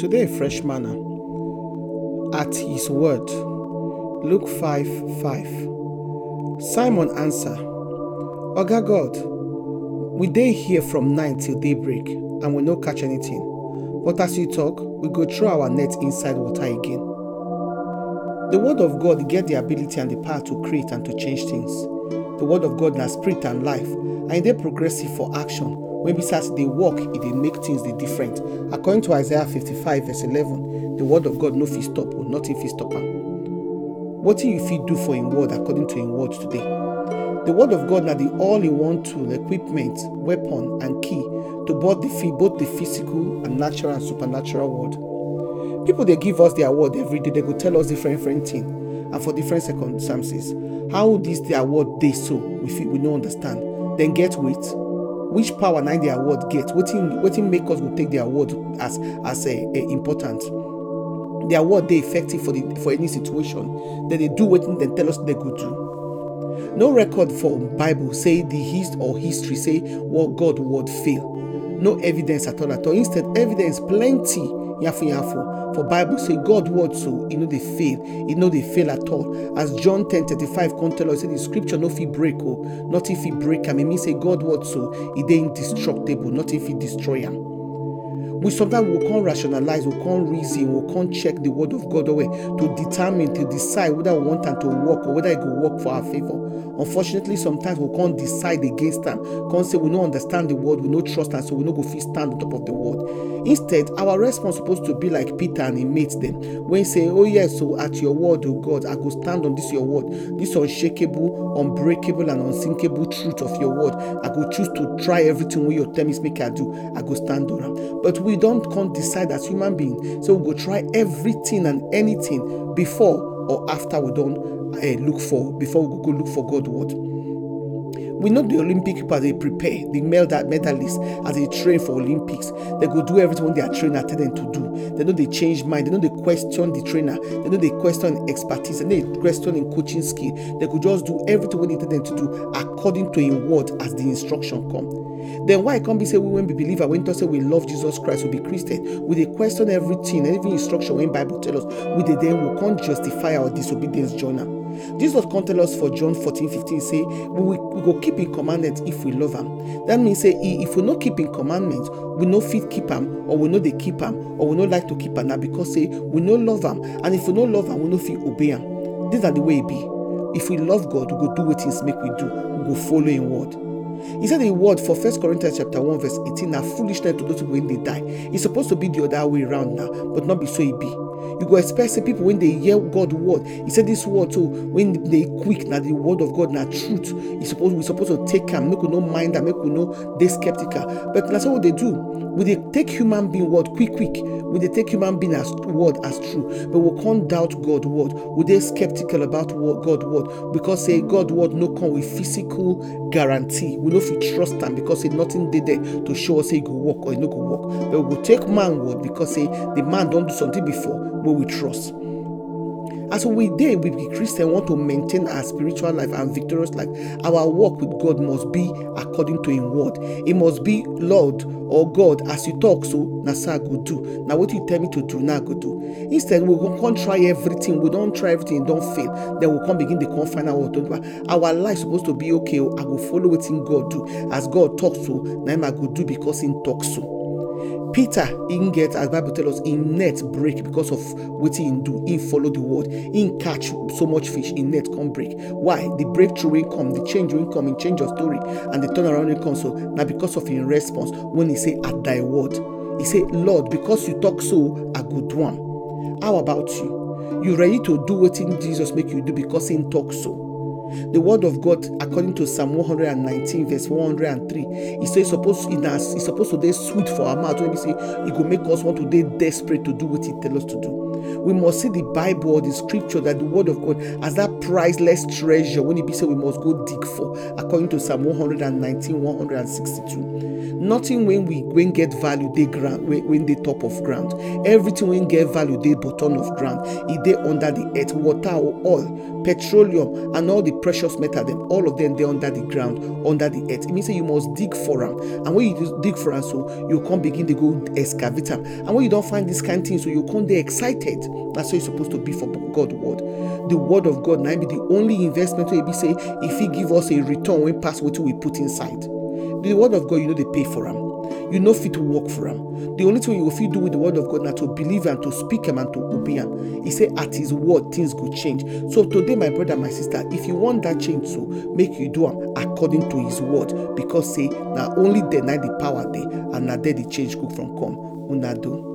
Today, fresh manna. at his word. Luke 5 5. Simon answer, Oga God, we dey here from nine till daybreak and we no catch anything. But as you talk, we go throw our net inside water again. The word of God get the ability and the power to create and to change things. The word of God na spirit and life, and dey progressive for action. When besides dey work, e dey make things dey different. According to Isaiah 55 verse 11, the word of God no fit stop or nothing fit stop am. Wetin you fit do for im word according to im word today? The word of God na the all-in-one tool, equipment, weapon, and key to both the, both the physical and natural and supernatural world. People dey give us their word every day, they go tell us different different things and for different circumstances. How this their word dey so, we fit we no understand. Then get weight. Which power na their word get? Wetin wetin make us go take their word as as a, a important? Their word dey effective for the for any situation. Then they do wetin dem tell us they go do. No record for Bible say the hist or history say what God word fail. No evidence at all at all. Instead, evidence plenty yafu yafu. For Bible say God word so e no dey fail, e no dey fail at all. As John 10 35 come tell us say the scripture no fit break o, nothing fit break am. E mean say God word so e dey indestructible, nothing fit destroy am. We sometimes we come rationalize we can't reason we can't check the word of god away to determine to decide whether we want am to work or whether e go work for our favour unfortunately sometimes we can't decide against them. Can't say we no understand the word we no trust am so we no go fit stand on top of the word. Instead our response supposed to be like peter and him mates When he say oh yes so at your word o god i go stand on this your word. This unshakable unbreakable and unsinkable truth of your word. I go choose to try everything wey your tell me make i do. I go stand on but we don come decide as human beings So we go try everything and anything before or after we don uh, look for before we go look for god word. We know the olympic people as they prepare the medal medalists as they train for olympics. They go do everything their trainer tell them to do. They know they change mind. They know they question the trainer. They know they question expertise. They dey question im coaching skill. They could just do everything they tell them to do according to im word as the instruction come then why can't be say we wey be believer wey talk say we love jesus christ we be christian? We dey question everything every instruction wey bible tell us we then we can't justify our disobedience join am jesus come tell us for john 14 15 say we, we, we go keep im commandment if we love am that means say if we no keep im commandments, we no fit keep am or we no dey keep am or we no like to keep am na because say we no love am. And if we no love am we no fit obey am. This na the way e be. If we love god we go do wetin make we do. We go follow im word he said the word for first corinthians chapter 1 verse 18 na foolishness to those people wey dey die. It's supposed to be the other way round now but not be so it be you go expect say people when they hear god word he said this word so when they quick now the word of god now truth e suppose we suppose to take am make we no mind am make we no dey skeptical. But that's we dey do. We dey take human being word quick quick. We dey take human being as word as true. But we can't doubt god word. We dey skeptical about word, god word. Because say god word no come with physical guarantee. We no fit trust them because say nothing dey there to show us say e go work or e no go work. But we take man word because say the man don't do something before wey we trust. As we dey we be christian want to maintain our spiritual life and victorious life. Our work with god must be according to him word. It must be lord or god as you talk so na so i go do. Na wetin you tell me to do i go do. Instead we go come try everything. We don't try everything Don't fail. Then we come begin out what to our life supposed to be okay oh, I will follow wetin god do. As god talk so him i go do because him talks so peter him get as bible tell us him net break because of wetin him do. Him follow the word. Him catch so much fish. Him net come break. Why? The breakthrough wey come. The change wey come. Him change of story. And the turnaround wey come. So now because of him response when he say at thy word he say lord because you talk so a good one. how about you? You ready to do wetin jesus make you do because him talk so the word of God, according to Psalm 119, verse 103, he says suppose in us, it's supposed to be sweet for our mouth when we say it will make us want to be desperate to do what he tell us to do. We must see the bible or the scripture that the word of god as that priceless treasure when it be said we must go dig for according to psalm 119 162 nothing when we when get value they ground when, they top of ground. Everything when get value they bottom of ground. E dey under the earth water or oil petroleum and all the precious metal dem all of them dey under the ground under the earth. It means say you must dig for them. and when you dig for am so you come begin dey go excavate am. And when you don't find this kind of thing so you come dey excited na so e supposed to be for god word. The word of god na be the only investment wey e be say if He give us a return wey pass what we put inside. The word of god you know they pay for am. You know fit to work for am. The only thing you go fit do with the word of god na to believe am to speak am and to obey him. he say at his word things could change. So today my brother my sister if you want that change so make you do am according to his word because say now only there na the power dey and na there the change go from come. Una do.